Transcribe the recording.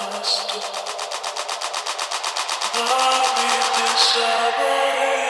fate tasto, ma mi